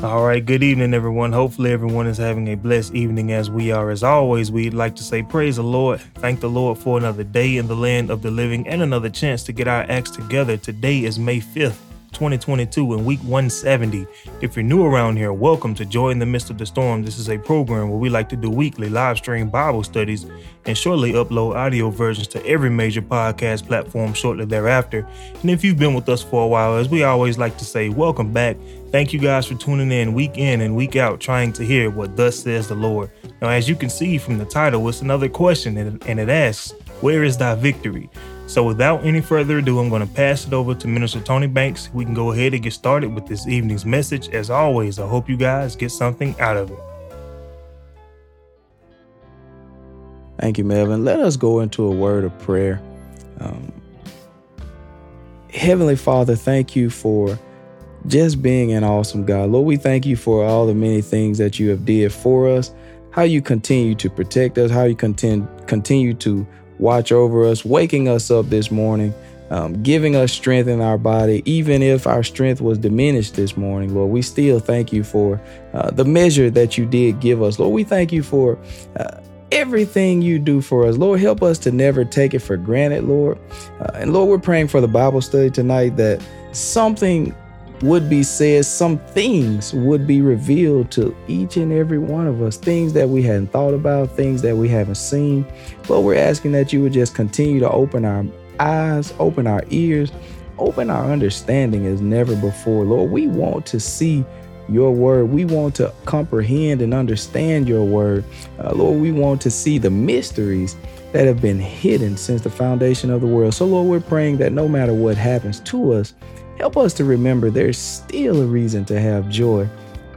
All right, good evening, everyone. Hopefully, everyone is having a blessed evening as we are. As always, we'd like to say, Praise the Lord. Thank the Lord for another day in the land of the living and another chance to get our acts together. Today is May 5th. 2022 in week 170. If you're new around here, welcome to Joy in the Midst of the Storm. This is a program where we like to do weekly live stream Bible studies and shortly upload audio versions to every major podcast platform shortly thereafter. And if you've been with us for a while, as we always like to say, welcome back. Thank you guys for tuning in week in and week out, trying to hear what thus says the Lord. Now, as you can see from the title, it's another question and it asks, Where is thy victory? So, without any further ado, I'm going to pass it over to Minister Tony Banks. We can go ahead and get started with this evening's message. As always, I hope you guys get something out of it. Thank you, Melvin. Let us go into a word of prayer. Um, Heavenly Father, thank you for just being an awesome God. Lord, we thank you for all the many things that you have did for us, how you continue to protect us, how you continue continue to watch over us, waking us up this morning, um, giving us strength in our body. Even if our strength was diminished this morning, Lord, we still thank you for uh, the measure that you did give us. Lord, we thank you for. Uh, everything you do for us. Lord, help us to never take it for granted, Lord. Uh, and Lord, we're praying for the Bible study tonight that something would be said, some things would be revealed to each and every one of us, things that we hadn't thought about, things that we haven't seen. But we're asking that you would just continue to open our eyes, open our ears, open our understanding as never before. Lord, we want to see your word. We want to comprehend and understand your word. Uh, Lord, we want to see the mysteries that have been hidden since the foundation of the world. So, Lord, we're praying that no matter what happens to us, Help us to remember there's still a reason to have joy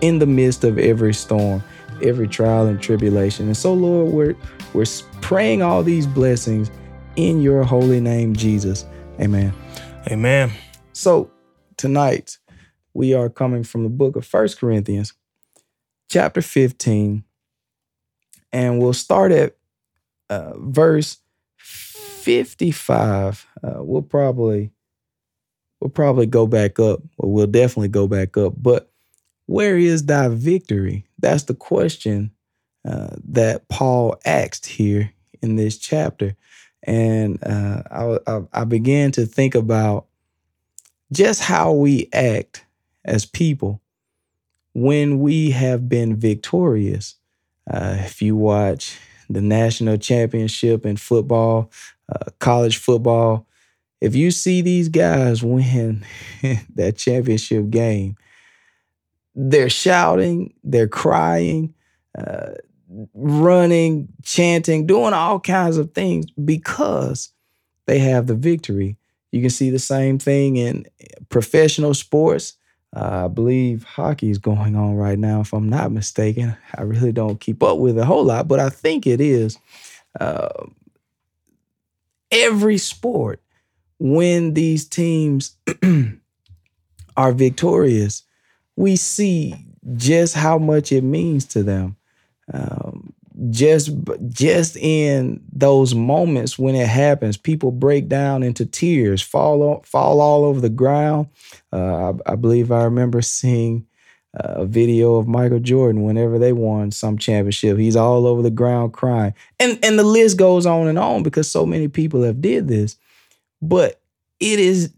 in the midst of every storm, every trial and tribulation. And so, Lord, we're, we're praying all these blessings in your holy name, Jesus. Amen. Amen. So, tonight, we are coming from the book of First Corinthians, chapter 15, and we'll start at uh, verse 55. Uh, we'll probably we'll probably go back up, or we'll definitely go back up. But where is thy victory? That's the question uh, that Paul asked here in this chapter. And uh, I, I, I began to think about just how we act as people when we have been victorious. Uh, if you watch the national championship in football, uh, college football, if you see these guys win that championship game, they're shouting, they're crying, uh, running, chanting, doing all kinds of things because they have the victory. You can see the same thing in professional sports. Uh, I believe hockey is going on right now, if I'm not mistaken. I really don't keep up with it a whole lot, but I think it is. Uh, every sport when these teams are victorious, we see just how much it means to them. Um, just just in those moments when it happens, people break down into tears, fall fall all over the ground. Uh, I, I, believe I remember seeing a video of Michael Jordan whenever they won some championship. He's all over the ground crying, and and the list goes on and on because so many people have did this. But it is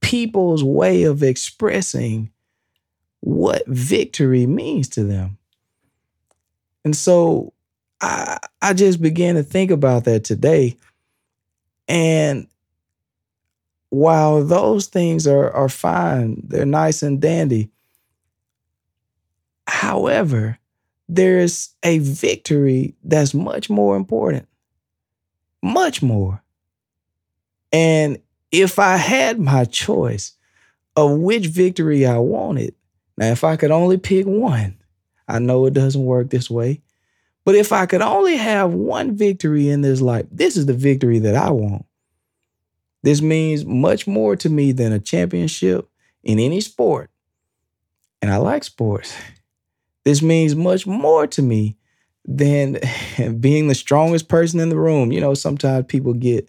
people's way of expressing what victory means to them. And so I I just began to think about that today. And while those things are, are fine, they're nice and dandy. However, there's a victory that's much more important. Much more. And if I had my choice of which victory I wanted, now if I could only pick one, I know it doesn't work this way, but if I could only have one victory in this life, this is the victory that I want. This means much more to me than a championship in any sport. And I like sports. This means much more to me than being the strongest person in the room. You know, sometimes people get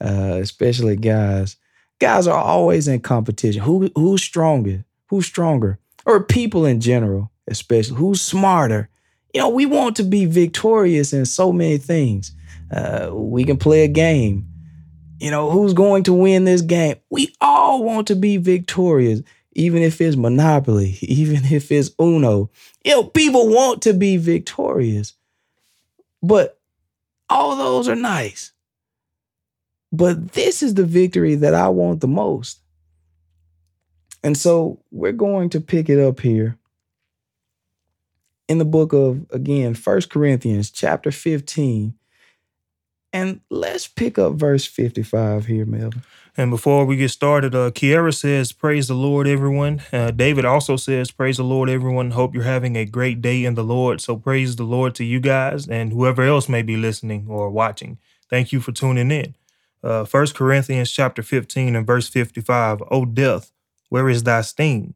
uh, especially guys. Guys are always in competition. Who who's stronger? Who's stronger? or people in general, especially who's smarter. You know, we want to be victorious in so many things. Uh, we can play a game. You know, who's going to win this game? We all want to be victorious, even if it's Monopoly, even if it's Uno. You know, people want to be victorious. But all those are nice. But this is the victory that I want the most. And so we're going to pick it up here in the book of, again, First Corinthians chapter 15. And let's pick up verse 55 here, Melvin. And before we get started, uh, Kiera says, Praise the Lord, everyone. Uh, David also says, Praise the Lord, everyone. Hope you're having a great day in the Lord. So praise the Lord to you guys and whoever else may be listening or watching. Thank you for tuning in. Uh, 1 Corinthians chapter 15 and verse 55. O death, where is thy sting?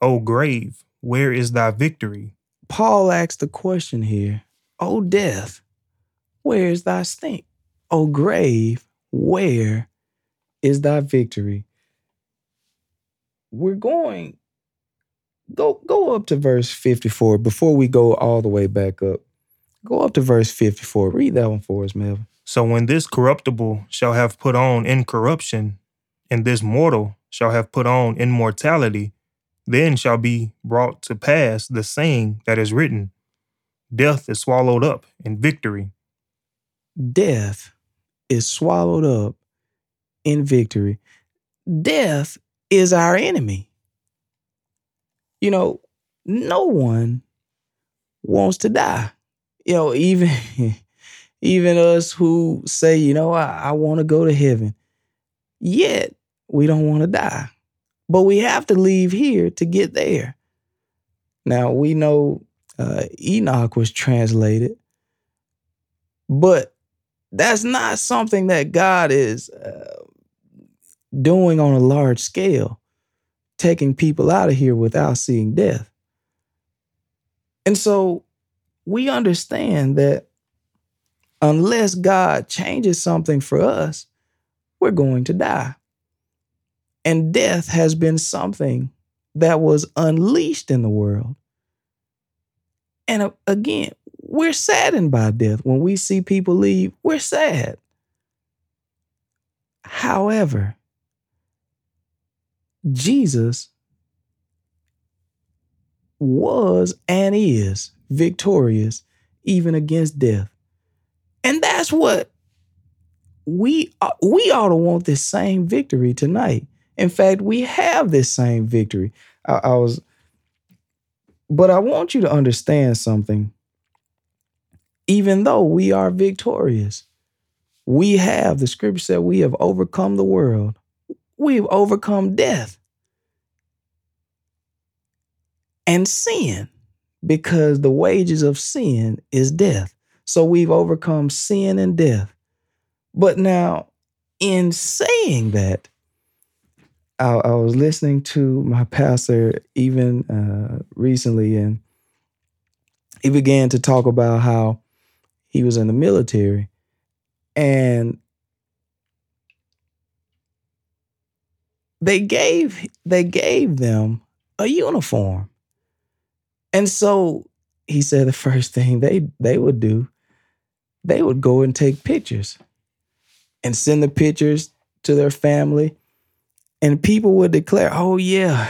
O grave, where is thy victory? Paul asks the question here O death, where is thy sting? O grave, where is thy victory? We're going go go up to verse 54 before we go all the way back up. Go up to verse 54. Read that one for us, Melvin. So when this corruptible shall have put on incorruption, and this mortal shall have put on immortality, then shall be brought to pass the saying that is written Death is swallowed up in victory. Death is swallowed up in victory. Death is our enemy. You know, no one wants to die. You know, even even us who say, you know, I, I want to go to heaven. Yet we don't want to die. But we have to leave here to get there. Now we know uh, Enoch was translated, but that's not something that God is uh, doing on a large scale, taking people out of here without seeing death. And so we understand that unless God changes something for us, we're going to die. And death has been something that was unleashed in the world. And uh, again, we're saddened by death. When we see people leave, we're sad. However, Jesus was and is victorious even against death. And that's what we uh, we ought to want this same victory tonight. In fact, we have this same victory. I, I was, but I want you to understand something. Even though we are victorious, we have, the scripture said, we have overcome the world. We've overcome death and sin because the wages of sin is death. So we've overcome sin and death. But now, in saying that, I, I was listening to my pastor even uh, recently, and he began to talk about how he was in the military, and they gave they gave them a uniform, and so he said the first thing they they would do, they would go and take pictures, and send the pictures to their family and people would declare, oh, yeah,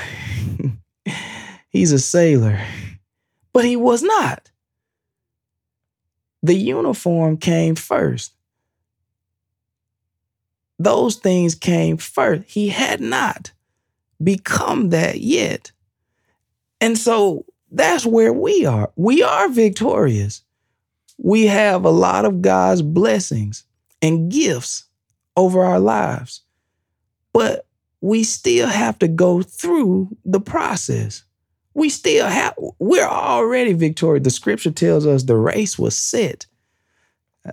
he's a sailor. But he was not. The uniform came first. Those things came first. He had not become that yet. And so that's where we are. We are victorious. We have a lot of God's blessings and gifts over our lives. But we still have to go through the process. We still have, we're already victorious. The scripture tells us the race was set.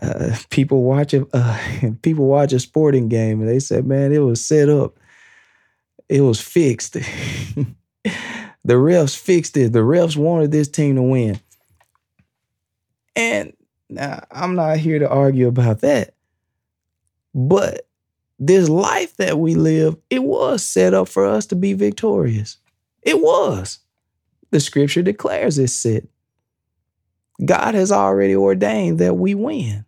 Uh, people watch a uh, people watch a sporting game and they said, "Man, it was set up. It was fixed. the refs fixed it. The refs wanted this team to win." And now I'm not here to argue about that, but this life that we live, it was set up for us to be victorious. It was. The scripture declares it's set. God has already ordained that we win.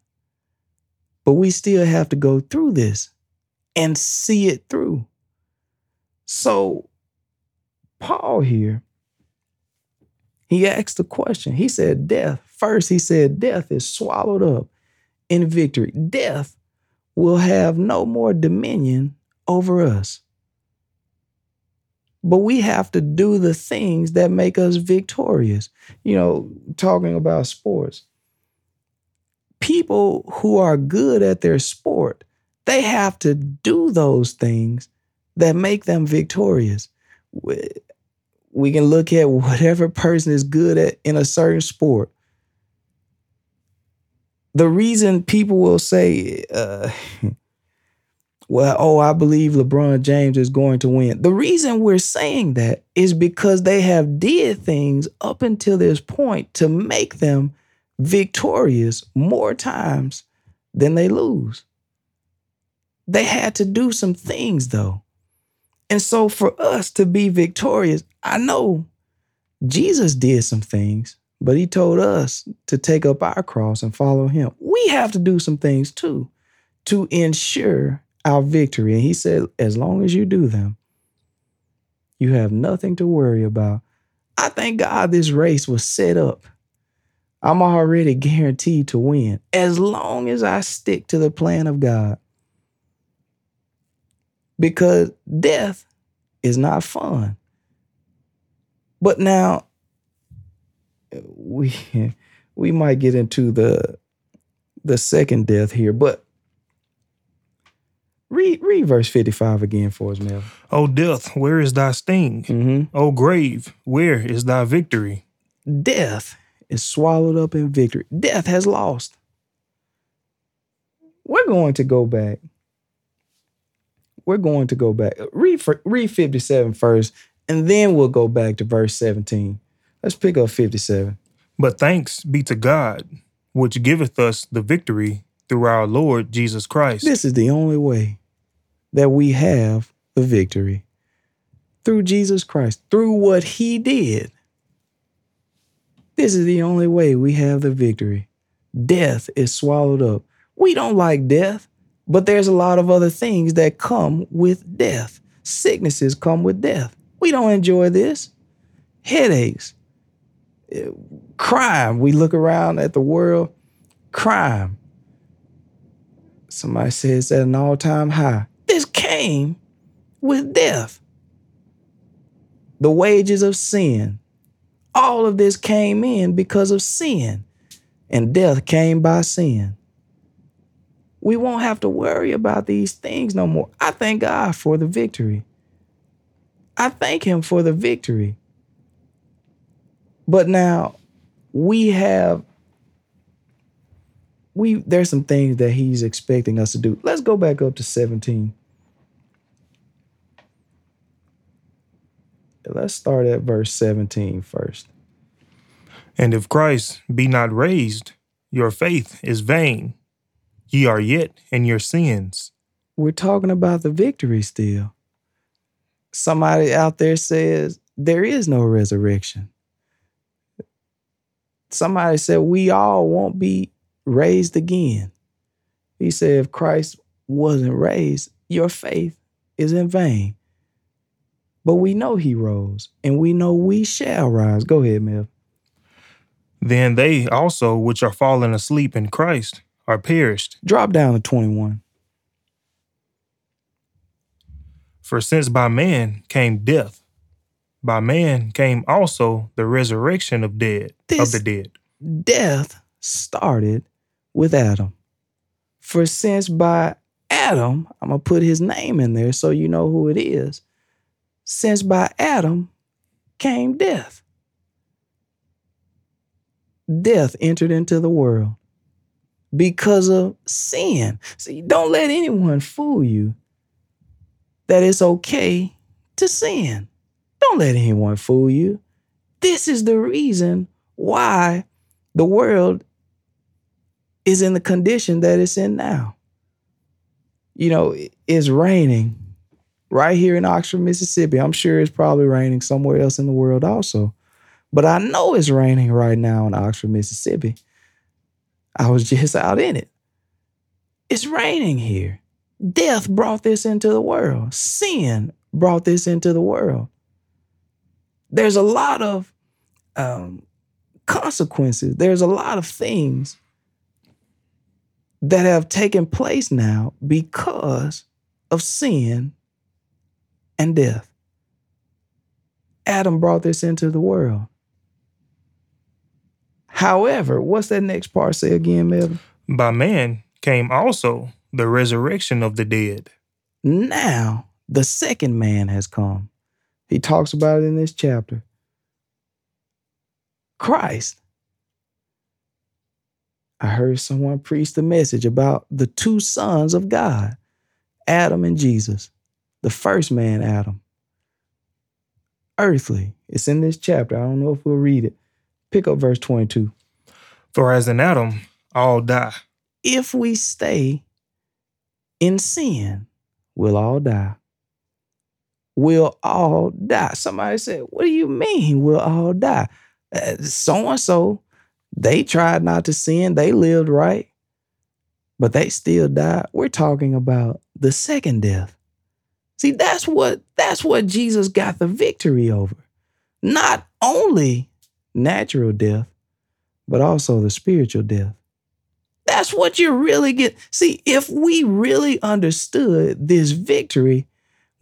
But we still have to go through this and see it through. So, Paul here, he asked the question. He said, Death. First, he said, Death is swallowed up in victory. Death will have no more dominion over us. But we have to do the things that make us victorious. You know, talking about sports, people who are good at their sport, they have to do those things that make them victorious. We can look at whatever person is good at in a certain sport. The reason people will say, uh, well, oh, I believe LeBron James is going to win. The reason we're saying that is because they have did things up until this point to make them victorious more times than they lose. They had to do some things though. And so for us to be victorious, I know Jesus did some things, but he told us to take up our cross and follow him. We have to do some things too to ensure our victory. And he said, as long as you do them, you have nothing to worry about. I thank God this race was set up. I'm already guaranteed to win as long as I stick to the plan of God. Because death is not fun. But now we we might get into the the second death here, but Read read verse 55 again for us, Mel. Oh death, where is thy sting? Mm-hmm. O grave, where is thy victory? Death is swallowed up in victory. Death has lost. We're going to go back. We're going to go back. Read, read 57 first, and then we'll go back to verse 17. Let's pick up 57. But thanks be to God, which giveth us the victory through our Lord Jesus Christ. This is the only way that we have the victory through Jesus Christ, through what he did. This is the only way we have the victory. Death is swallowed up. We don't like death, but there's a lot of other things that come with death. Sicknesses come with death. We don't enjoy this. Headaches, crime. We look around at the world, crime. Somebody says at an all time high. This came with death. The wages of sin. All of this came in because of sin, and death came by sin. We won't have to worry about these things no more. I thank God for the victory. I thank Him for the victory. But now we have we there's some things that he's expecting us to do. Let's go back up to 17. Let's start at verse 17 first. And if Christ be not raised, your faith is vain. Ye are yet in your sins. We're talking about the victory still. Somebody out there says there is no resurrection. Somebody said we all won't be raised again. He said, if Christ wasn't raised, your faith is in vain. But we know he rose, and we know we shall rise. Go ahead, Mev. Then they also, which are fallen asleep in Christ, are perished. Drop down to 21. For since by man came death, by man came also the resurrection of dead this of the dead. Death started with Adam. For since by Adam, I'm going to put his name in there so you know who it is. Since by Adam came death. Death entered into the world because of sin. See, don't let anyone fool you that it's okay to sin. Don't let anyone fool you. This is the reason why the world is in the condition that it's in now. You know, it's raining right here in Oxford, Mississippi. I'm sure it's probably raining somewhere else in the world also. but I know it's raining right now in Oxford, Mississippi. I was just out in it. It's raining here. Death brought this into the world. Sin brought this into the world. There's a lot of um, consequences. There's a lot of things that have taken place now because of sin and death. Adam brought this into the world. However, what's that next part say again, Melvin? By man came also the resurrection of the dead. Now, the second man has come. He talks about it in this chapter. Christ. I heard someone preach the message about the two sons of God, Adam and Jesus. The first man, Adam. Earthly. It's in this chapter. I don't know if we'll read it. Pick up verse 22. For as in Adam, all die. If we stay in sin, we'll all die. We'll all die. Somebody said, What do you mean we'll all die? So and so, they tried not to sin, they lived right, but they still died. We're talking about the second death. See, that's what that's what Jesus got the victory over. Not only natural death, but also the spiritual death. That's what you really get. See, if we really understood this victory,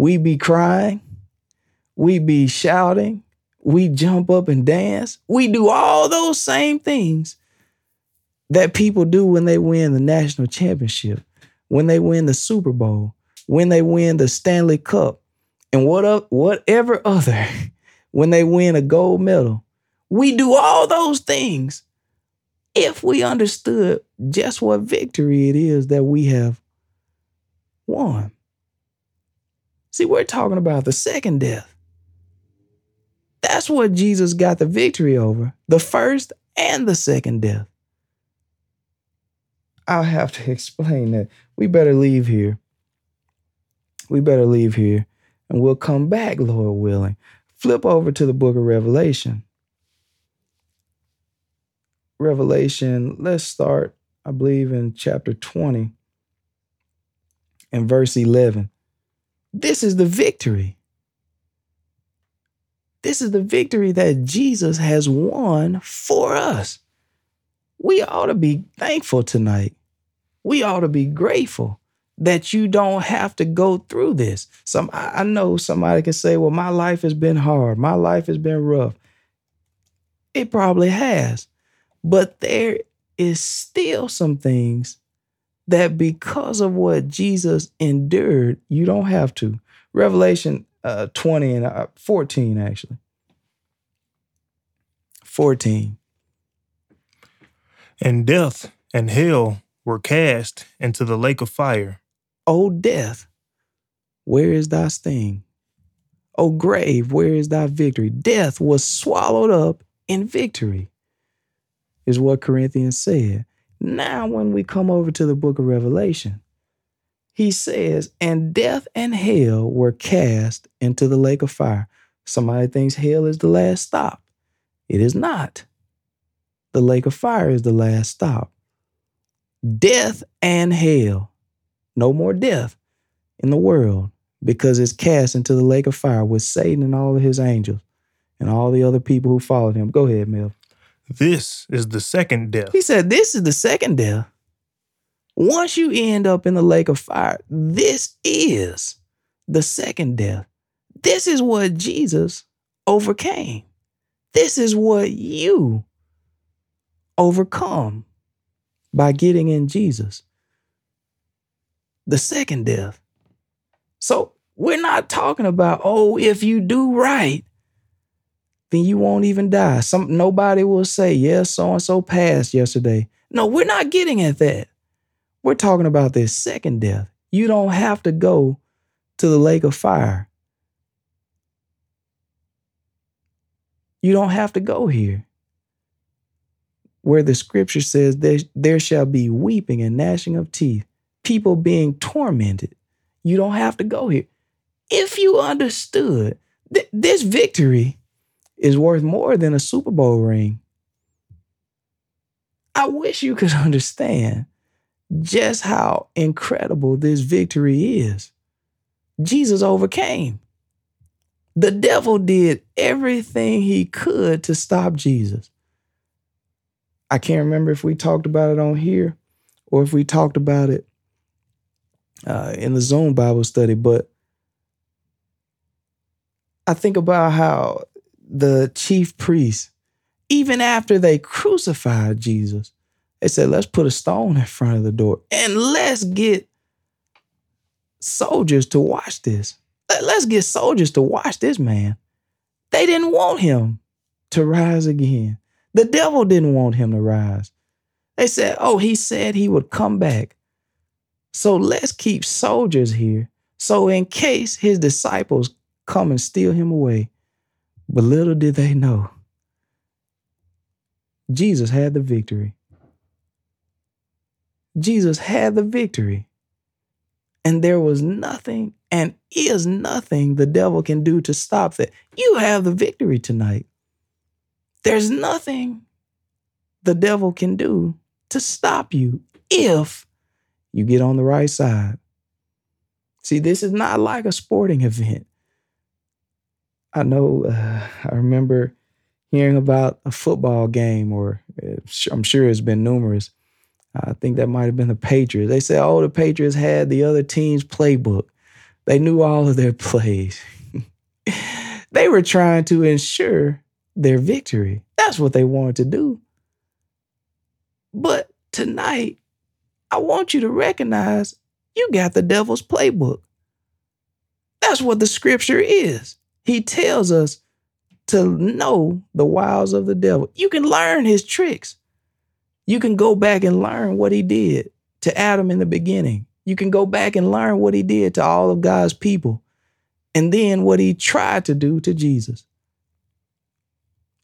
we'd be crying, we'd be shouting, we jump up and dance. We do all those same things that people do when they win the national championship, when they win the Super Bowl, when they win the Stanley Cup, and what up, whatever other, when they win a gold medal. We do all those things if we understood just what victory it is that we have won. See, we're talking about the second death. That's what Jesus got the victory over the first and the second death. I'll have to explain that. We better leave here. We better leave here and we'll come back, Lord willing. Flip over to the book of Revelation. Revelation, let's start, I believe, in chapter 20 and verse 11. This is the victory. This is the victory that Jesus has won for us. We ought to be thankful tonight. We ought to be grateful that you don't have to go through this. Some I know somebody can say, "Well, my life has been hard. My life has been rough." It probably has. But there is still some things that because of what Jesus endured, you don't have to. Revelation uh, 20 and uh, 14, actually. 14. And death and hell were cast into the lake of fire. O death, where is thy sting? O grave, where is thy victory? Death was swallowed up in victory, is what Corinthians said. Now, when we come over to the book of Revelation, he says, and death and hell were cast into the lake of fire. Somebody thinks hell is the last stop. It is not. The lake of fire is the last stop. Death and hell. No more death in the world because it's cast into the lake of fire with Satan and all of his angels and all the other people who followed him. Go ahead, Mel. This is the second death. He said, This is the second death. Once you end up in the lake of fire, this is the second death. This is what Jesus overcame. This is what you overcome by getting in Jesus. The second death. So we're not talking about, oh, if you do right, then you won't even die. Some nobody will say, yes, so and so passed yesterday. No, we're not getting at that. We're talking about this second death. You don't have to go to the lake of fire. You don't have to go here. Where the scripture says there, there shall be weeping and gnashing of teeth, people being tormented. You don't have to go here. If you understood th- this victory is worth more than a Super Bowl ring. I wish you could understand just how incredible this victory is. Jesus overcame. The devil did everything he could to stop Jesus. I can't remember if we talked about it on here or if we talked about it uh, in the Zoom Bible study, but I think about how the chief priests, even after they crucified Jesus, they said, let's put a stone in front of the door and let's get soldiers to watch this. Let's get soldiers to watch this man. They didn't want him to rise again. The devil didn't want him to rise. They said, oh, he said he would come back. So let's keep soldiers here. So in case his disciples come and steal him away. But little did they know, Jesus had the victory. Jesus had the victory. And there was nothing and is nothing the devil can do to stop that. You have the victory tonight. There's nothing the devil can do to stop you if you get on the right side. See, this is not like a sporting event. I know, uh, I remember hearing about a football game, or uh, I'm sure it's been numerous. I think that might have been the Patriots. They said, oh, the Patriots had the other team's playbook. They knew all of their plays. they were trying to ensure their victory. That's what they wanted to do. But tonight, I want you to recognize you got the devil's playbook. That's what the scripture is. He tells us to know the wiles of the devil. You can learn his tricks. You can go back and learn what he did to Adam in the beginning. You can go back and learn what he did to all of God's people and then what he tried to do to Jesus.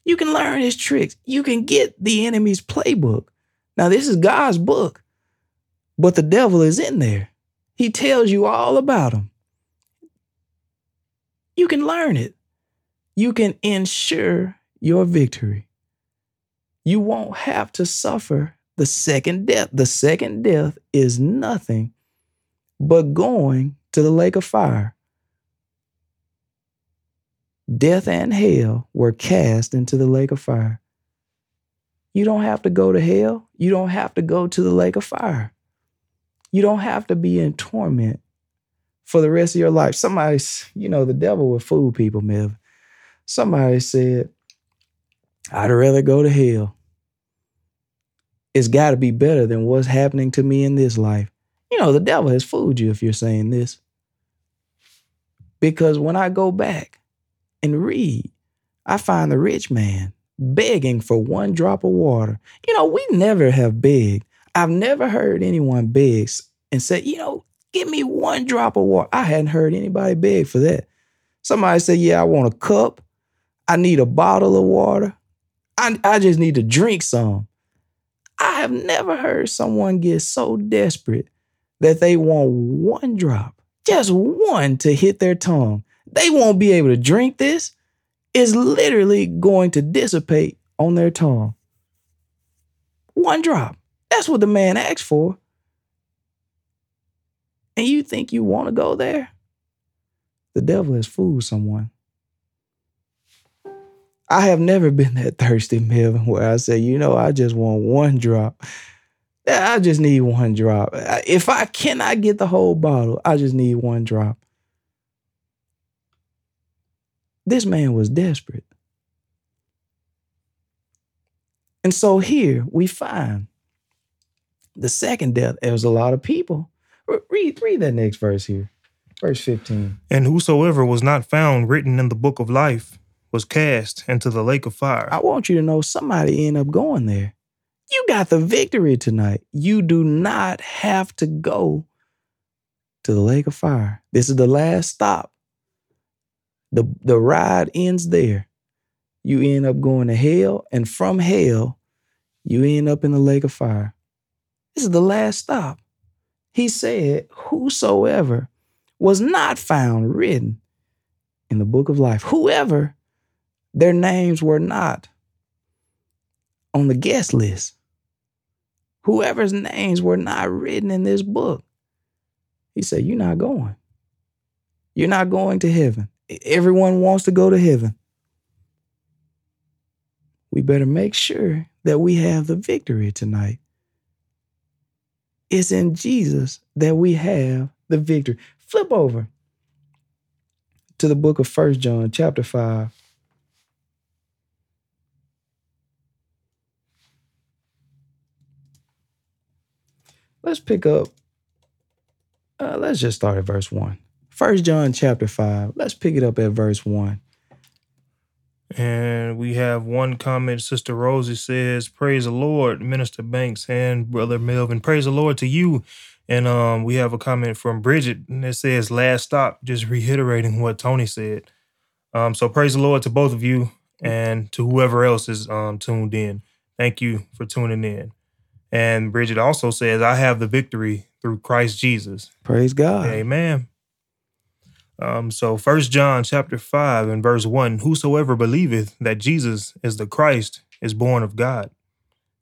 You can learn his tricks. You can get the enemy's playbook. Now, this is God's book, but the devil is in there. He tells you all about him. You can learn it. You can ensure your victory. You won't have to suffer the second death. The second death is nothing but going to the lake of fire. Death and hell were cast into the lake of fire. You don't have to go to hell. You don't have to go to the lake of fire. You don't have to be in torment for the rest of your life. Somebody, you know, the devil will fool people, Mev. Somebody said, I'd rather go to hell. It's got to be better than what's happening to me in this life. You know, the devil has fooled you if you're saying this. Because when I go back and read, I find the rich man begging for one drop of water. You know, we never have begged. I've never heard anyone beg and say, you know, give me one drop of water. I hadn't heard anybody beg for that. Somebody say, yeah, I want a cup. I need a bottle of water. I, I just need to drink some. I have never heard someone get so desperate that they want one drop, just one to hit their tongue. They won't be able to drink this. It's literally going to dissipate on their tongue. One drop. That's what the man asked for. And you think you want to go there? The devil has fooled someone. I have never been that thirsty, Melvin, where I say, you know, I just want one drop. I just need one drop. If I cannot get the whole bottle, I just need one drop. This man was desperate. And so here we find the second death. There was a lot of people. Read, read that next verse here, verse 15. And whosoever was not found written in the book of life was cast into the lake of fire. I want you to know somebody end up going there. You got the victory tonight. You do not have to go to the lake of fire. This is the last stop. The, the ride ends there. You end up going to hell, and from hell, you end up in the lake of fire. This is the last stop. He said, Whosoever was not found written in the book of life, whoever Their names were not on the guest list. Whoever's names were not written in this book. He said, You're not going. You're not going to heaven. Everyone wants to go to heaven. We better make sure that we have the victory tonight. It's in Jesus that we have the victory. Flip over to the book of First John, chapter 5. Let's pick up, uh, let's just start at verse 1. First John chapter 5. Let's pick it up at verse 1. And we have one comment. Sister Rosie says, Praise the Lord, Minister Banks and Brother Melvin. Praise the Lord to you. And um, we have a comment from Bridget that says, Last stop, just reiterating what Tony said. Um, so praise the Lord to both of you and to whoever else is um, tuned in. Thank you for tuning in. And Bridget also says, I have the victory through Christ Jesus. Praise God. Amen. Um, so first John chapter five and verse one, whosoever believeth that Jesus is the Christ is born of God.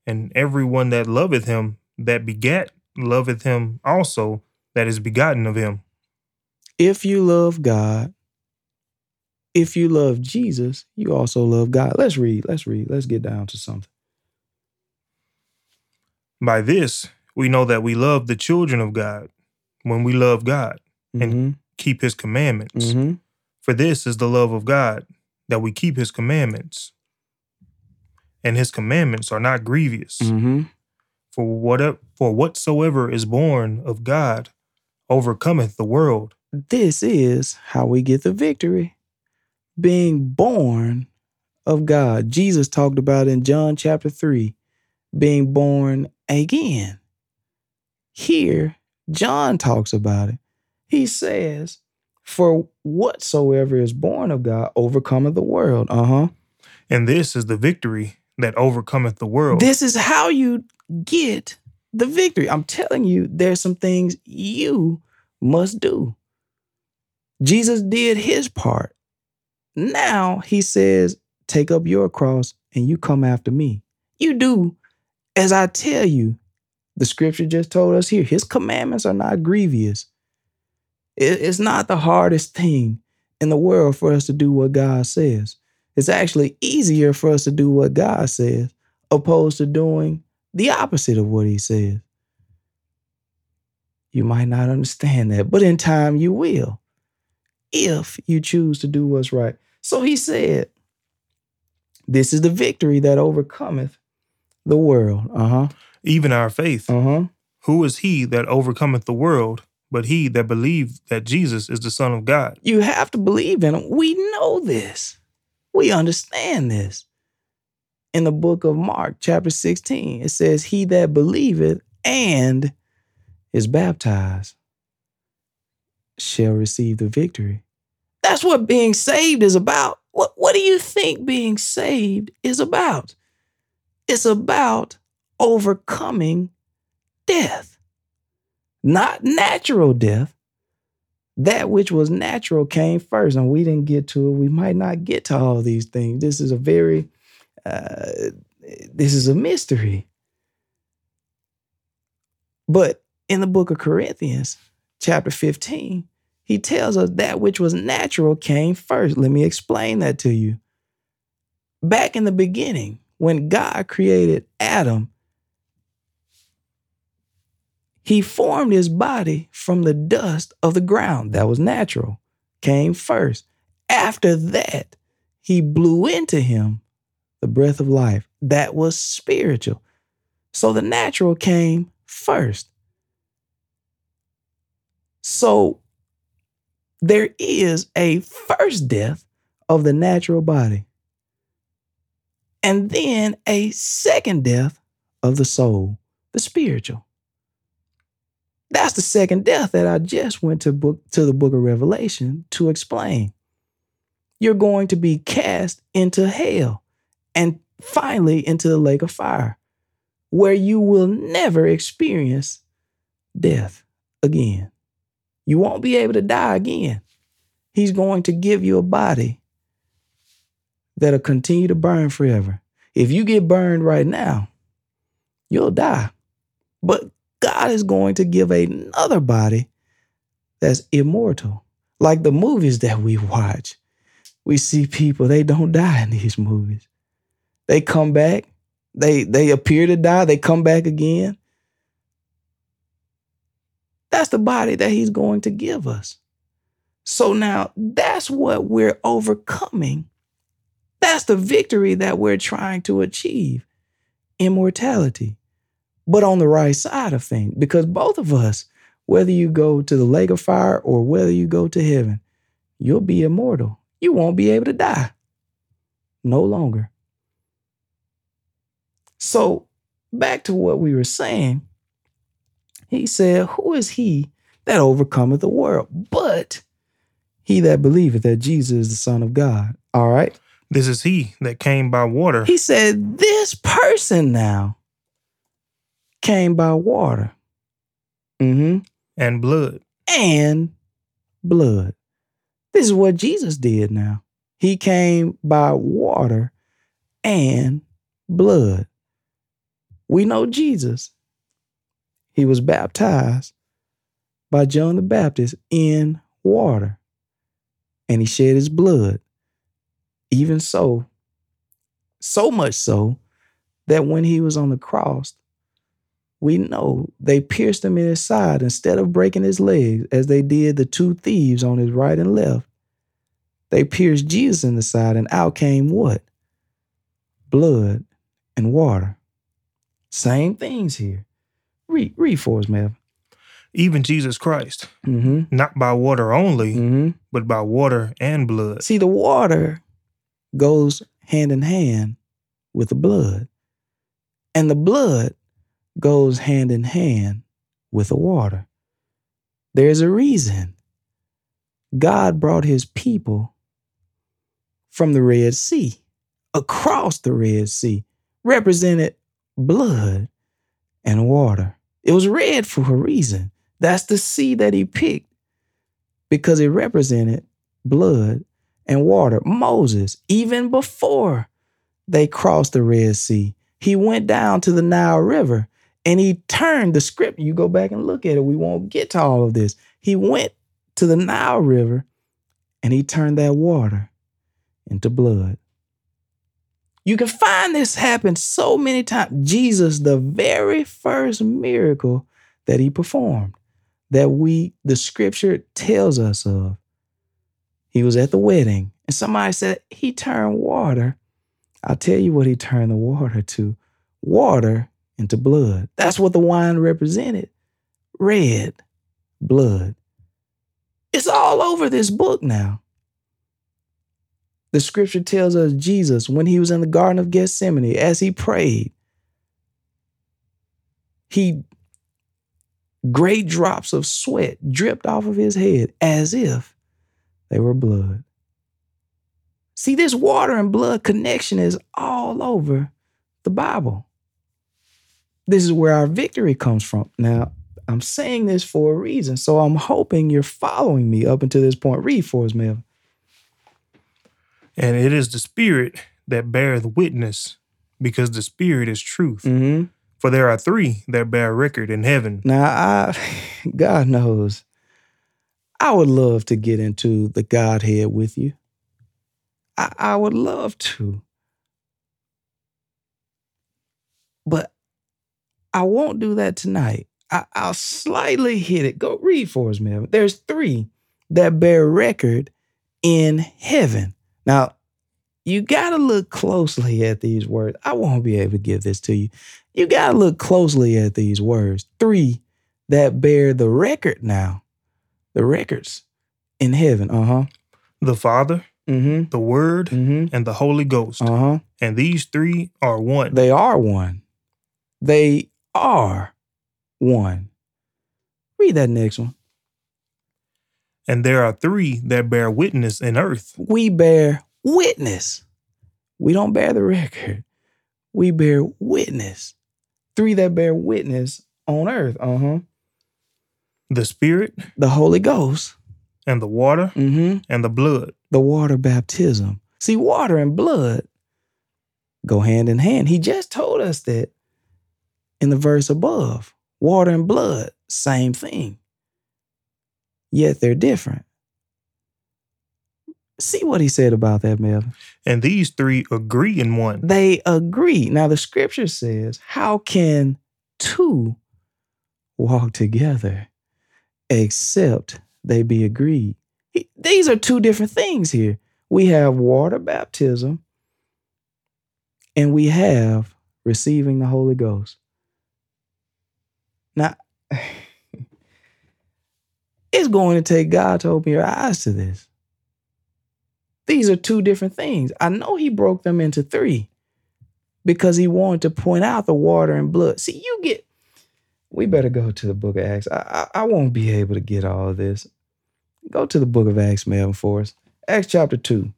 And everyone that loveth him that begat loveth him also that is begotten of him. If you love God, if you love Jesus, you also love God. Let's read. Let's read. Let's get down to something. By this, we know that we love the children of God when we love God and Mhm. Keep his commandments. Mhm. For this is the love of God, that we keep his commandments. And his commandments are not grievous. Mhm. For what for whatsoever is born of God overcometh the world. This is how we get the victory. Being born of God. Jesus talked about in John chapter 3 being born again. Here, John talks about it. He says, For whatsoever is born of God overcometh the world. Uh huh. And this is the victory that overcometh the world. This is how you get the victory. I'm telling you, there's some things you must do. Jesus did his part. Now he says, Take up your cross and you come after me. You do as I tell you. The scripture just told us here his commandments are not grievous. It- It's not the hardest thing in the world for us to do what God says. It's actually easier for us to do what God says opposed to doing the opposite of what he says. You might not understand that, but in time you will if you choose to do what's right. So he said, This is the victory that overcometh the world. Uh huh. Even our faith. Uh huh. Who is he that overcometh the world, but he that believed that Jesus is the Son of God? You have to believe in him. We know this. We understand this. In the book of Mark, chapter 16, it says, He that believeth and is baptized shall receive the victory. That's what being saved is about. What, what do you think being saved is about? It's about overcoming death, not natural death. That which was natural came first, and we didn't get to it. We might not get to all these things. This is a very, uh, this is a mystery. But in the book of Corinthians, chapter 15, he tells us that which was natural came first. Let me explain that to you. Back in the beginning, when God created Adam, he formed his body from the dust of the ground. That was natural, came first. After that, he blew into him the breath of life. That was spiritual. So the natural came first. So there is a first death of the natural body, and then a second death of the soul, the spiritual. That's the second death that I just went to book to the book of Revelation to explain. You're going to be cast into hell and finally into the lake of fire, where you will never experience death again. You won't be able to die again. He's going to give you a body that'll continue to burn forever. If you get burned right now, you'll die. But God is going to give another body that's immortal. Like the movies that we watch, we see people, they don't die in these movies. They come back, they they appear to die, they come back again. That's the body that he's going to give us. So now that's what we're overcoming. That's the victory that we're trying to achieve immortality, but on the right side of things. Because both of us, whether you go to the lake of fire or whether you go to heaven, you'll be immortal. You won't be able to die. No longer. So, back to what we were saying, he said, Who is he that overcometh the world? But he that believeth that Jesus is the Son of God. All right. This is he that came by water. He said, This person now came by water. Mm-hmm. And blood. And blood. This is what Jesus did now. He came by water and blood. We know Jesus. He was baptized by John the Baptist in water, and he shed his blood. Even so, so much so that when he was on the cross, we know they pierced him in his side instead of breaking his legs, as they did the two thieves on his right and left. They pierced Jesus in the side, and out came what? Blood and water. Same things here. Read, read for us, Melvin. Even Jesus Christ, Mm-hmm. not by water only, Mm-hmm. but by water and blood. See, the water goes hand in hand with the blood, and the blood goes hand in hand with the water. There's a reason God brought his people from the Red Sea across the Red Sea, represented blood and water. It was red for a reason. That's the sea that he picked because it represented blood and water. Moses, even before they crossed the Red Sea, he went down to the Nile River and he turned the script. You go back and look at it. We won't get to all of this. He went to the Nile River and he turned that water into blood. You can find this happen so many times. Jesus, the very first miracle that he performed, that we, the scripture tells us of, he was at the wedding and somebody said he turned water. I'll tell you what he turned the water to water into blood. That's what the wine represented red blood. It's all over this book now. The scripture tells us Jesus, when he was in the Garden of Gethsemane, as he prayed, he great drops of sweat dripped off of his head as if they were blood. See, this water and blood connection is all over the Bible. This is where our victory comes from. Now, I'm saying this for a reason, so I'm hoping you're following me up until this point. Read for us, Melvin. And it is the Spirit that beareth witness, because the Spirit is truth. Mm-hmm. For there are three that bear record in heaven Now, I, God knows, I would love to get into the Godhead with you. I, I would love to. But I won't do that tonight. I, I'll slightly hit it. Go read for us, man. There's three that bear record in heaven. Now, you got to look closely at these words. I won't be able to give this to you. You got to look closely at these words. Three that bear the record now, the records in heaven. Uh huh. the Father, Mm the Word, hmm. Mm and the Holy Ghost. Uh huh. And these three are one. They are one. They are one. Read that next one. and there are three that bear witness in earth We bear witness. We don't bear the record. We bear witness. Three that bear witness on earth. Uh huh. the Spirit, The Holy Ghost. and the water, Mm hmm. and the blood. The water baptism. See, water and blood go hand in hand. He just told us that in the verse above. Water and blood, same thing. Yet they're different. See what he said about that, Melvin. And these three agree in one. They agree. Now, the scripture says, How can two walk together except they be agreed? These are two different things here. We have water baptism and we have receiving the Holy Ghost. Now, it's going to take God to open your eyes to this. These are two different things. I know He broke them into three because He wanted to point out the water and blood. See, you get, we better go to the book of Acts. I, I, I won't be able to get all of this. Go to the book of Acts, Melvin, for us. Acts chapter 2.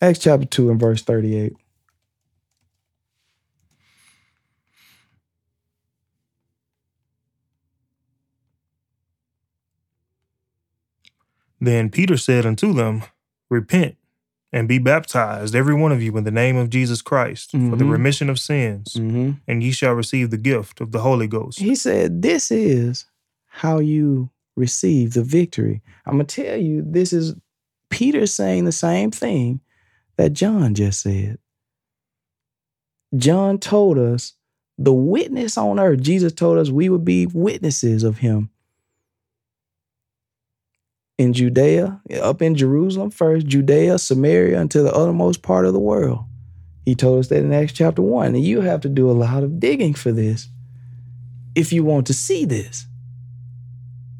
Acts chapter 2 and verse 38. Then Peter said unto them, Repent and be baptized, every one of you, in the name of Jesus Christ, mm-hmm. for the mm-hmm. remission of sins, mm-hmm. and ye shall receive the gift of the Holy Ghost. He said, This is how you receive the victory. I'm going to tell you, this is Peter saying the same thing that John just said. John told us the witness on earth, Jesus told us we would be witnesses of him in Judea, up in Jerusalem first, Judea, Samaria, until the uttermost part of the world. He told us that in Acts chapter 1. And you have to do a lot of digging for this if you want to see this.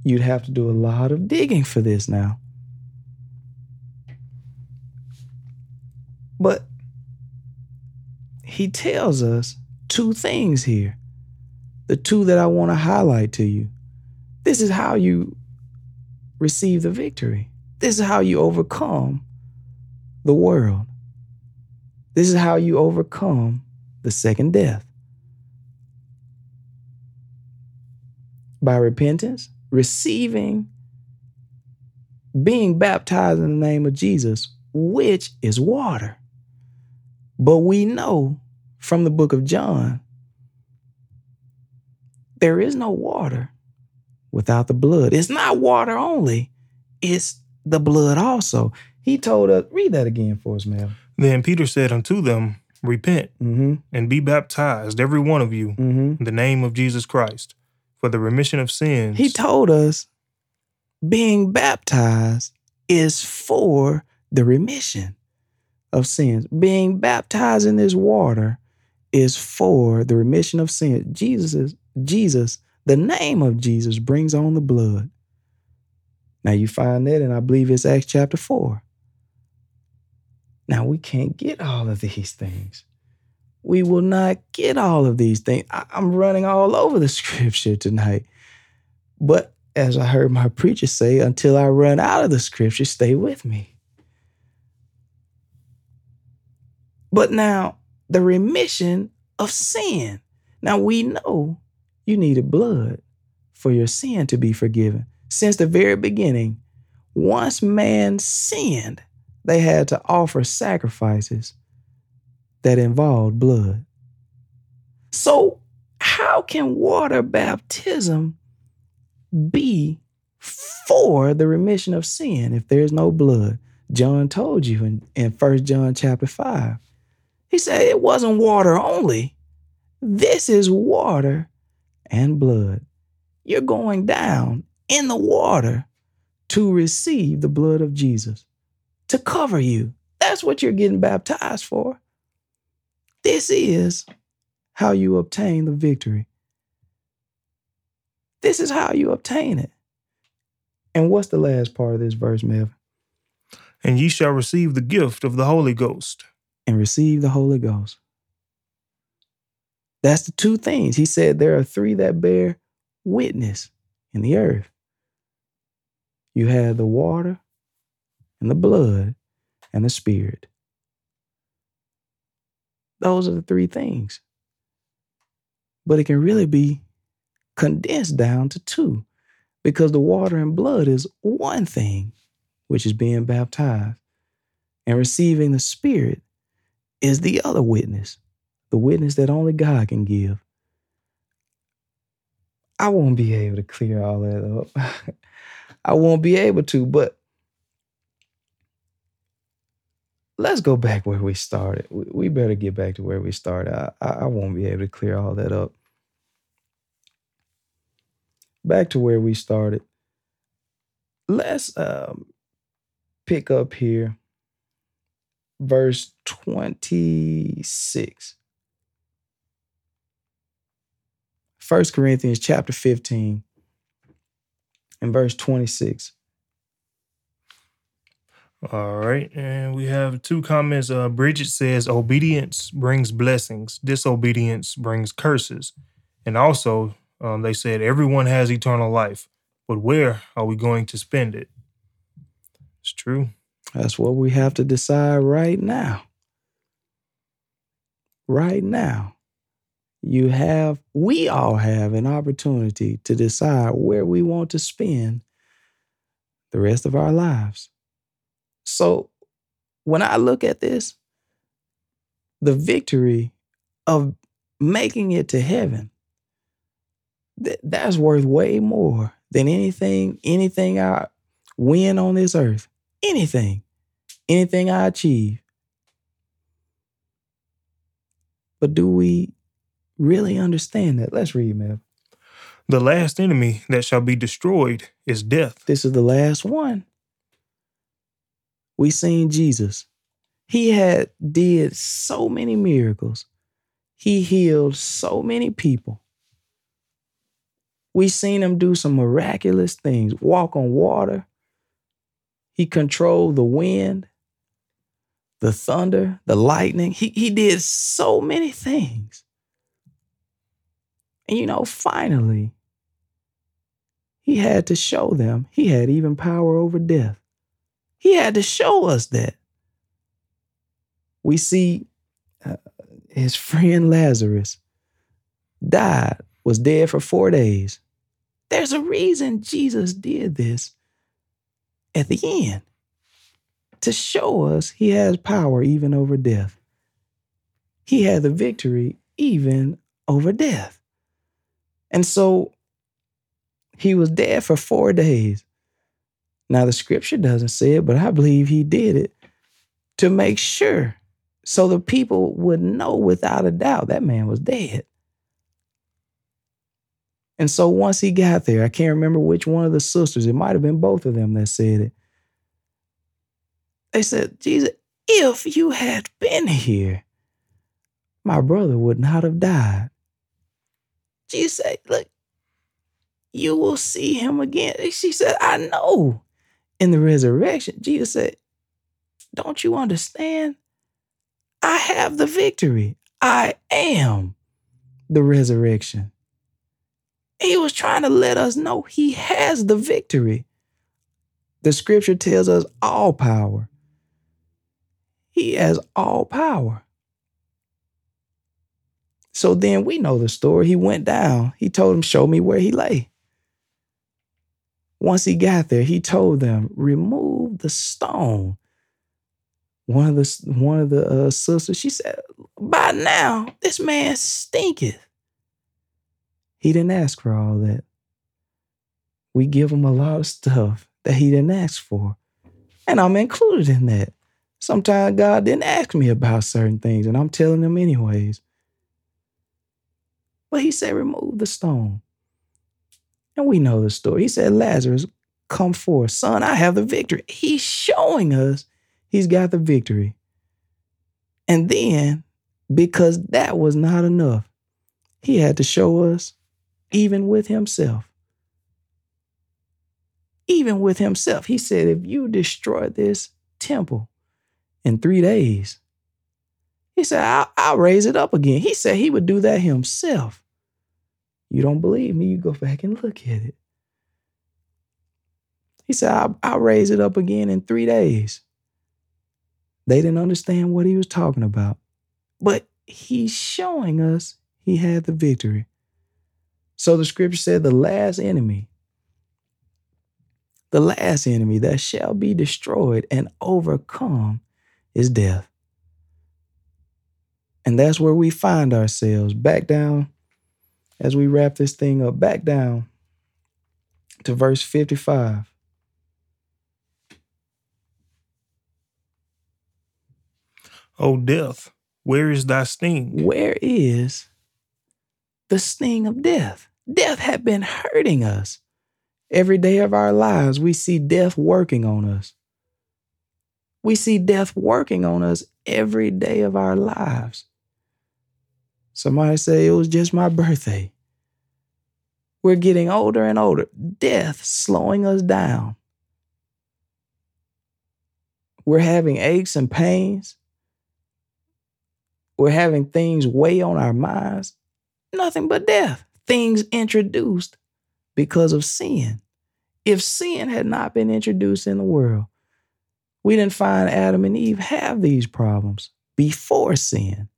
You'd have to do a lot of digging for this now. But he tells us two things here. The two that I want to highlight to you. This is how you receive the victory. This is how you overcome the world. This is how you overcome the second death. By repentance, receiving, being baptized in the name of Jesus, which is water. But we know from the book of John, there is no water without the blood. It's not water only, it's the blood also. He told us, read that again for us, Mel. Then Peter said unto them, Repent mm-hmm. and be baptized, every one of you, mm-hmm. in the name of Jesus Christ, for the remission of sins. He told us being baptized is for the remission of sins. Being baptized in this water is for the remission of sins. Jesus is Jesus the name of Jesus brings on the blood. Now you find that, and I believe it's Acts chapter 4. Now we can't get all of these things. We will not get all of these things. I, am running all over the scripture tonight. But as I heard my preacher say, until I run out of the scripture, stay with me. But now, the remission of sin. Now we know you needed blood for your sin to be forgiven. Since the very beginning, once man sinned, they had to offer sacrifices that involved blood. So, how can water baptism be for the remission of sin if there's no blood? John told you in, in 1 John chapter 5. He said it wasn't water only. This is water and blood. You're going down in the water to receive the blood of Jesus, to cover you. That's what you're getting baptized for. This is how you obtain the victory. This is how you obtain it. And what's the last part of this verse, Melvin? And ye shall receive the gift of the Holy Ghost. And receive the Holy Ghost. That's the two things. He said there are three that bear witness in the earth. You have the water and the blood and the spirit. Those are the three things. But it can really be condensed down to two because the water and blood is one thing which is being baptized. And receiving the Spirit is the other witness, the witness that only God can give. I won't be able to clear all that up. I won't be able to, but let's go back where we started. We better get back to where we started. I, I won't be able to clear all that up. Back to where we started. Let's um, pick up here, verse 26. 1 Corinthians chapter 15 and verse 26. All right. And we have two comments. Uh, Bridget says, Obedience brings blessings, disobedience brings curses. And also, um, they said, Everyone has eternal life, but where are we going to spend it? It's true. That's what we have to decide right now. Right now. You have, we all have an opportunity to decide where we want to spend the rest of our lives. So when I look at this, the victory of making it to heaven, th- that's worth way more than anything, anything I win on this earth. Anything, anything I achieve. But do we really understand that? Let's read, man. The last enemy that shall be destroyed is death. This is the last one we seen Jesus. He had did so many miracles. He healed so many people. We seen him do some miraculous things, walk on water. He controlled the wind, the thunder, the lightning. He, he did so many things. And you know, finally, he had to show them he had even power over death. He had to show us that. We see uh, his friend Lazarus died, was dead for four days. There's a reason Jesus did this at the end to show us he has power even over death. He had the victory even over death. And so he was dead for four days. Now, the scripture doesn't say it, but I believe he did it to make sure so the people would know without a doubt that man was dead. And so once he got there, I can't remember which one of the sisters, it might have been both of them that said it. They said, Jesus, if you had been here, my brother would not have died. Jesus said, Look, you will see him again. She said, I know in the resurrection, Jesus said, Don't you understand? I have the victory. I am the resurrection. He was trying to let us know he has the victory. The scripture tells us all power. He has all power. So then we know the story. He went down. He told him, Show me where he lay. Once he got there, he told them, remove the stone. One of the one of the uh, sisters, she said, by now this man stinketh. He didn't ask for all that. We give him a lot of stuff that he didn't ask for. And I'm included in that. Sometimes God didn't ask me about certain things, and I'm telling him anyways. But he said, remove the stone. And we know the story. He said, Lazarus, come forth. Son, I have the victory. He's showing us he's got the victory. And then, because that was not enough, he had to show us, even with himself. Even with himself, he said, if you destroy this temple in three days, he said, I'll, I'll raise it up again. He said he would do that himself. You don't believe me? You go back and look at it. He said, I'll, I'll raise it up again in three days. They didn't understand what he was talking about. But he's showing us he had the victory. So the scripture said the last enemy, The last enemy that shall be destroyed and overcome is death. And that's where we find ourselves back down as we wrap this thing up, back down to verse 55. O death, where is thy sting? Where is the sting of death? Death had been hurting us. Every day of our lives, we see death working on us. We see death working on us every day of our lives. Somebody say it was just my birthday. We're getting older and older. Death slowing us down. We're having aches and pains. We're having things weigh on our minds. Nothing but death. Things introduced because of sin. If sin had not been introduced in the world, we didn't find Adam and Eve have these problems before sin.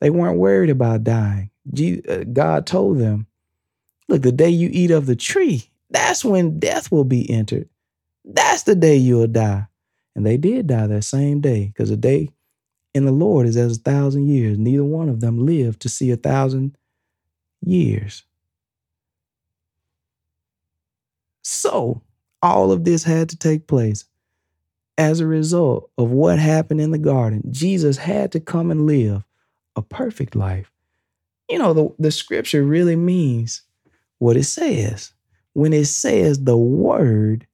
They weren't worried about dying. Uh, God told them, Look, the day you eat of the tree, that's when death will be entered. That's the day you'll die. And they did die that same day because a day in the Lord is as a thousand years. Neither one of them lived to see a thousand years. So, all of this had to take place as a result of what happened in the garden. Jesus had to come and live a perfect life. You know, the, the scripture really means what it says. When it says the word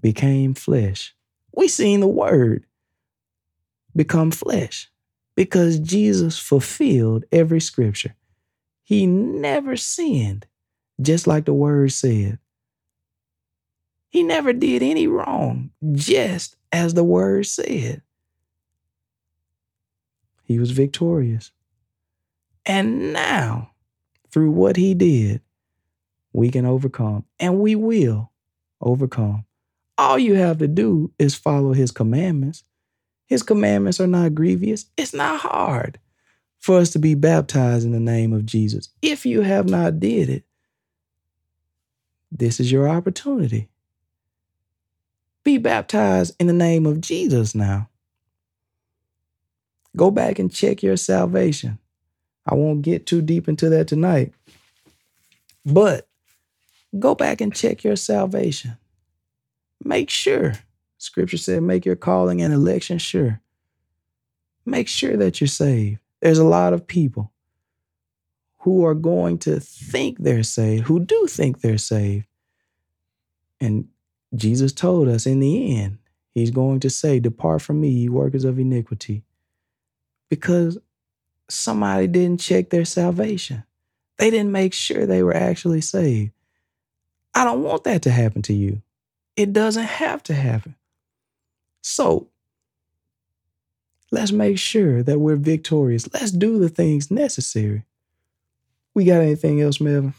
became flesh, we seen the word become flesh because Jesus fulfilled every scripture. He never sinned, just like the word said. He never did any wrong, just as the word said. He was victorious. And now, through what he did, we can overcome and we will overcome. All you have to do is follow his commandments. His commandments are not grievous. It's not hard for us to be baptized in the name of Jesus. If you have not did it, this is your opportunity. Be baptized in the name of Jesus now. Go back and check your salvation. I won't get too deep into that tonight. But go back and check your salvation. Make sure. Scripture said, make your calling and election sure. Make sure that you're saved. There's a lot of people who are going to think they're saved, who do think they're saved. And Jesus told us in the end, He's going to say, Depart from me, ye workers of iniquity. Because somebody didn't check their salvation. They didn't make sure they were actually saved. I don't want that to happen to you. It doesn't have to happen. So let's make sure that we're victorious. Let's do the things necessary. We got anything else, Melvin?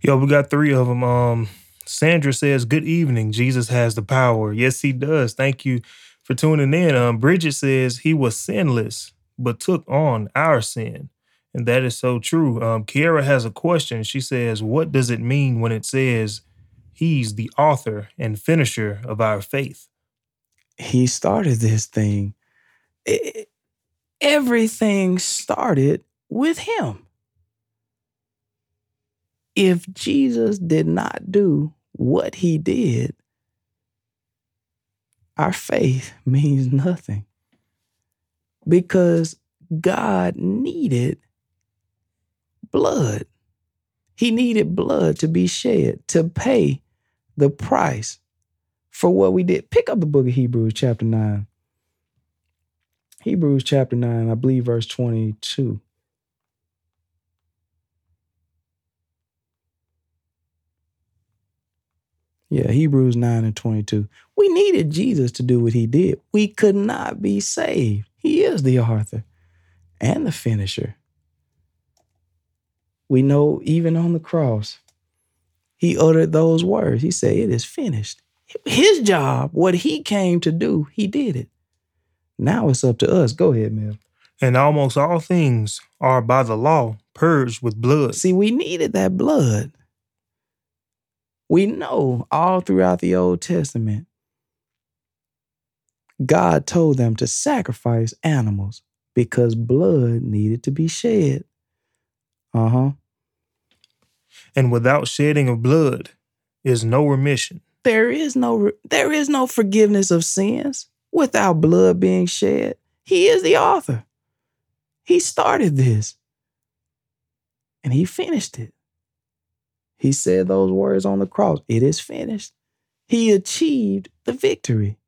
Yo, we got three of them. Um, Sandra says, "Good evening. Jesus has the power. Yes, he does. Thank you for tuning in." Um, Bridget says he was sinless but took on our sin. And that is so true. Um, Kiara has a question. She says, What does it mean when it says he's the author and finisher of our faith? He started this thing. It, everything started with him. If Jesus did not do what he did, our faith means nothing because God needed blood. He needed blood to be shed to pay the price for what we did. Pick up the book of Hebrews, chapter 9. Hebrews chapter 9, I believe, verse 22. Yeah, Hebrews 9 and 22. We needed Jesus to do what he did. We could not be saved. He is the author and the finisher. We know even on the cross, he uttered those words. He said, It is finished. His job, what he came to do, he did it. Now it's up to us. Go ahead, Mel. And almost all things are by the law purged with blood. See, we needed that blood. We know all throughout the Old Testament, God told them to sacrifice animals because blood needed to be shed. Uh huh. And without shedding of blood is no remission. There is no there is no forgiveness of sins without blood being shed. He is the author. He started this. And he finished it. He said those words on the cross It is finished. He achieved the victory.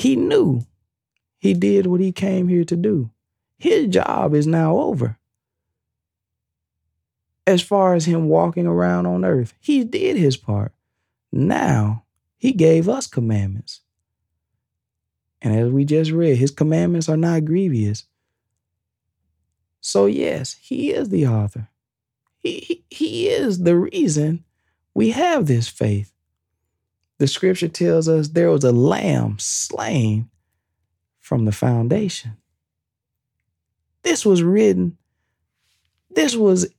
He knew he did what he came here to do. His job is now over. As far as him walking around on earth, he did his part. Now he gave us commandments. And as we just read, his commandments are not grievous. So, yes, he is the author. He, he, is the reason we have this faith. The scripture tells us there was a lamb slain from the foundation. This was written, this was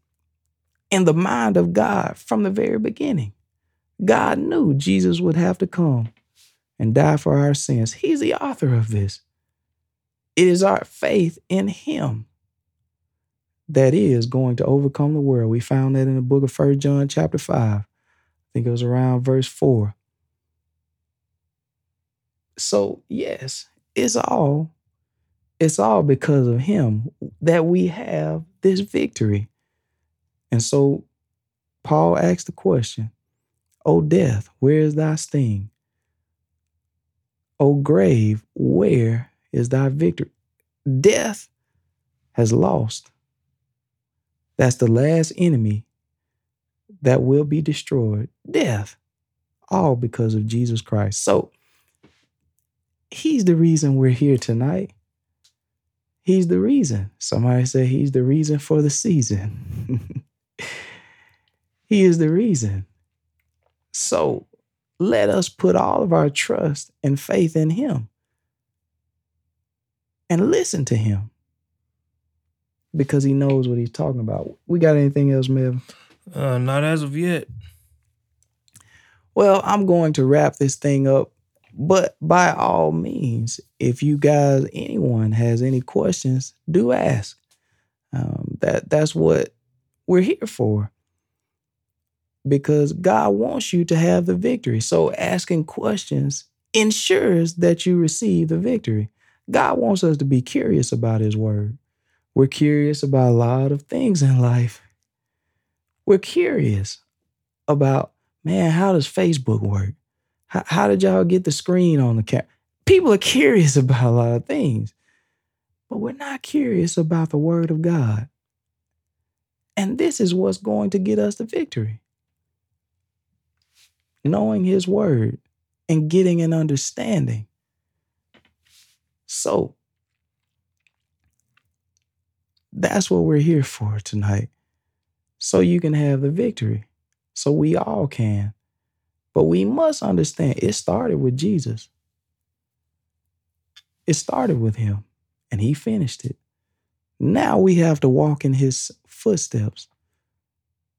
in the mind of God from the very beginning. God knew Jesus would have to come and die for our sins. He's the author of this. It is our faith in Him that is going to overcome the world. We found that in the book of First John, chapter 5. I think it was around verse 4. So, yes, it's all it's all because of him that we have this victory. And so Paul asked the question, O death, where is thy sting? O grave, where is thy victory? Death has lost. That's the last enemy that will be destroyed. Death. All because of Jesus Christ. So, He's the reason we're here tonight. He's the reason. Somebody said he's the reason for the season. he is the reason. So let us put all of our trust and faith in him and listen to him because he knows what he's talking about. We got anything else, Mev? Uh, not as of yet. Well, I'm going to wrap this thing up but by all means, if you guys, anyone has any questions, do ask. Um, that that's what we're here for. Because God wants you to have the victory. So asking questions ensures that you receive the victory. God wants us to be curious about His Word. We're curious about a lot of things in life. We're curious about, man, how does Facebook work? How, did y'all get the screen on the camera? People are curious about a lot of things, but we're not curious about the Word of God. And this is what's going to get us the victory. Knowing His Word and getting an understanding. So, that's what we're here for tonight. So you can have the victory. So we all can. But we must understand it started with Jesus. It started with him and he finished it. Now we have to walk in his footsteps,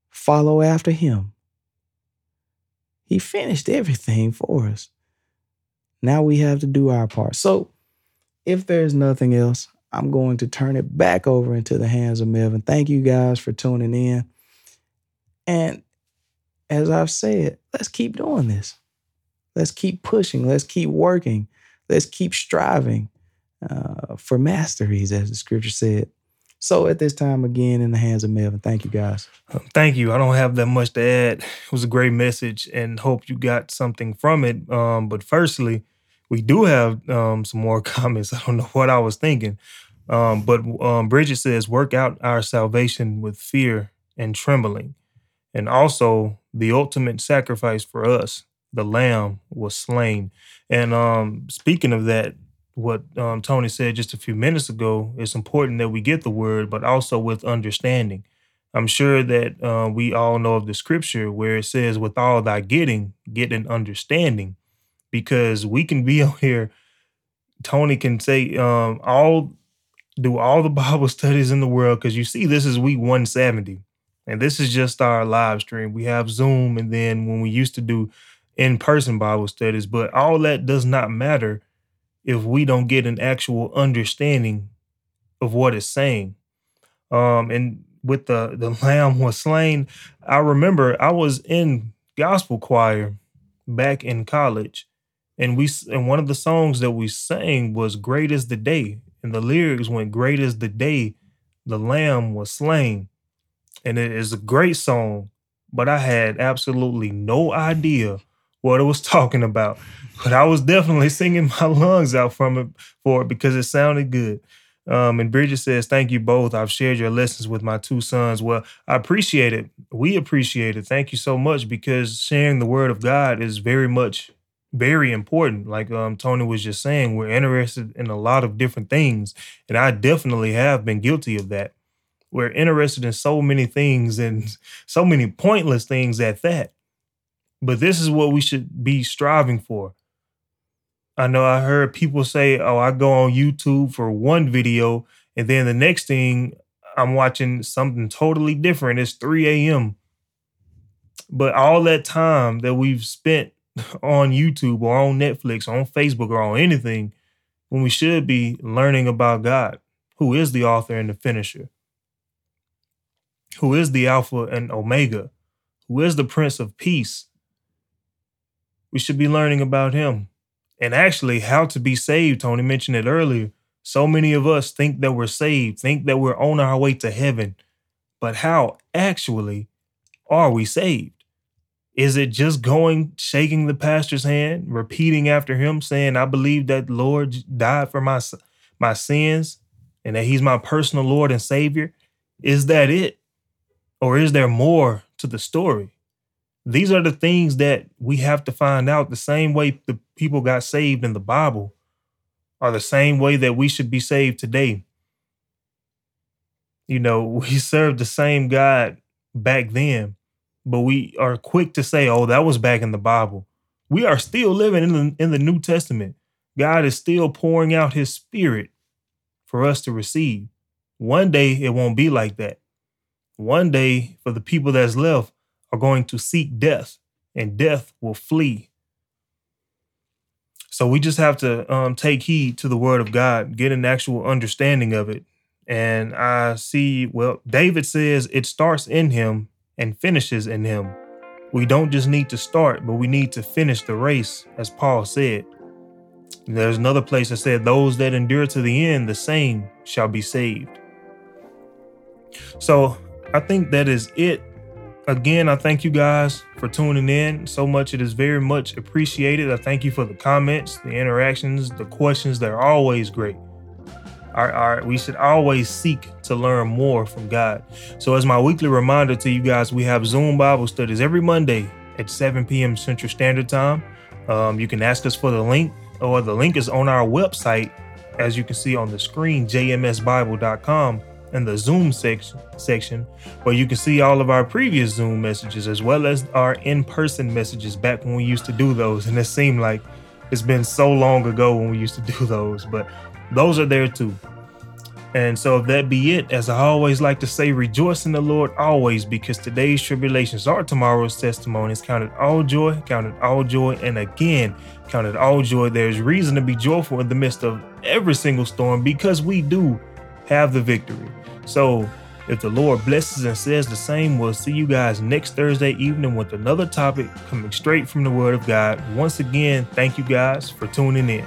follow after him. He finished everything for us. Now we have to do our part. So, if there's nothing else, I'm going to turn it back over into the hands of Melvin. Thank you guys for tuning in. And as I've said, let's keep doing this. Let's keep pushing. Let's keep working. Let's keep striving uh, for masteries, as the scripture said. So at this time, again, in the hands of Melvin. Thank you, guys. Um, thank you. I don't have that much to add. It was a great message, and hope you got something from it. Um, but firstly, we do have um, some more comments. I don't know what I was thinking, um, but um, Bridget says, "Work out our salvation with fear and trembling." And also, the ultimate sacrifice for us, the lamb, was slain. And um, speaking of that, what um, Tony said just a few minutes ago, it's important that we get the word, but also with understanding. I'm sure that uh, we all know of the scripture where it says, with all thy getting, get an understanding. Because we can be on here, Tony can say, um, all do all the Bible studies in the world, because you see, this is week 170 And this is just our live stream. We have Zoom, and then when we used to do in person Bible studies, but all that does not matter if we don't get an actual understanding of what it's saying. Um, and with the the lamb was slain, I remember I was in gospel choir back in college, and we and one of the songs that we sang was "Great is the Day," and the lyrics went, "Great is the day, the Lamb was slain," and it is a great song. But I had absolutely no idea what it was talking about. But I was definitely singing my lungs out from it for it because it sounded good. Um, and Bridget says, Thank you both. I've shared your lessons with my two sons. Well, I appreciate it. We appreciate it. Thank you so much because sharing the word of God is very much very important. Like um, Tony was just saying, we're interested in a lot of different things. And I definitely have been guilty of that. We're interested in so many things and so many pointless things at that. But this is what we should be striving for. I know I heard people say, oh, I go on YouTube for one video, and then the next thing I'm watching something totally different. It's 3 a.m. But all that time that we've spent on YouTube or on Netflix or on Facebook or on anything, when we should be learning about God, who is the author and the finisher, who is the Alpha and Omega, who is the Prince of Peace. We should be learning about him and actually how to be saved. Tony mentioned it earlier. So many of us think that we're saved, think that we're on our way to heaven. But how actually are we saved? Is it just going, shaking the pastor's hand, repeating after him, saying, I believe that the Lord died for my, my sins and that he's my personal Lord and Savior? Is that it? Or is there more to the story? These are the things that we have to find out the same way the people got saved in the Bible are the same way that we should be saved today. You know, we served the same God back then, but we are quick to say, oh, that was back in the Bible. We are still living in the, in the New Testament. God is still pouring out his spirit for us to receive. One day it won't be like that. One day, for the people that's left, are going to seek death, and death will flee. So we just have to um, take heed to the word of God, get an actual understanding of it. And I see, well, David says it starts in him and finishes in him. We don't just need to start, but we need to finish the race, as Paul said. There's another place that said, Those that endure to the end, the same shall be saved. So I think that is it Again, I thank you guys for tuning in so much. It is very much appreciated. I thank you for the comments, the interactions, the questions. They're always great. Our, our, we should always seek to learn more from God. So, as my weekly reminder to you guys, we have Zoom Bible studies every Monday at 7 p.m. Central Standard Time. Um, you can ask us for the link, or the link is on our website, as you can see on the screen, jmsbible.com in the Zoom section, section where you can see all of our previous Zoom messages as well as our in-person messages back when we used to do those. And it seemed like it's been so long ago when we used to do those, but those are there too. And so, if that be it, as I always like to say, rejoice in the Lord always, because today's tribulations are tomorrow's testimonies. Count it all joy, count it all joy, and again, count it all joy. There's reason to be joyful in the midst of every single storm because we do have the victory. So, if the Lord blesses and says the same, we'll see you guys next Thursday evening with another topic coming straight from the Word of God. Once again, thank you guys for tuning in.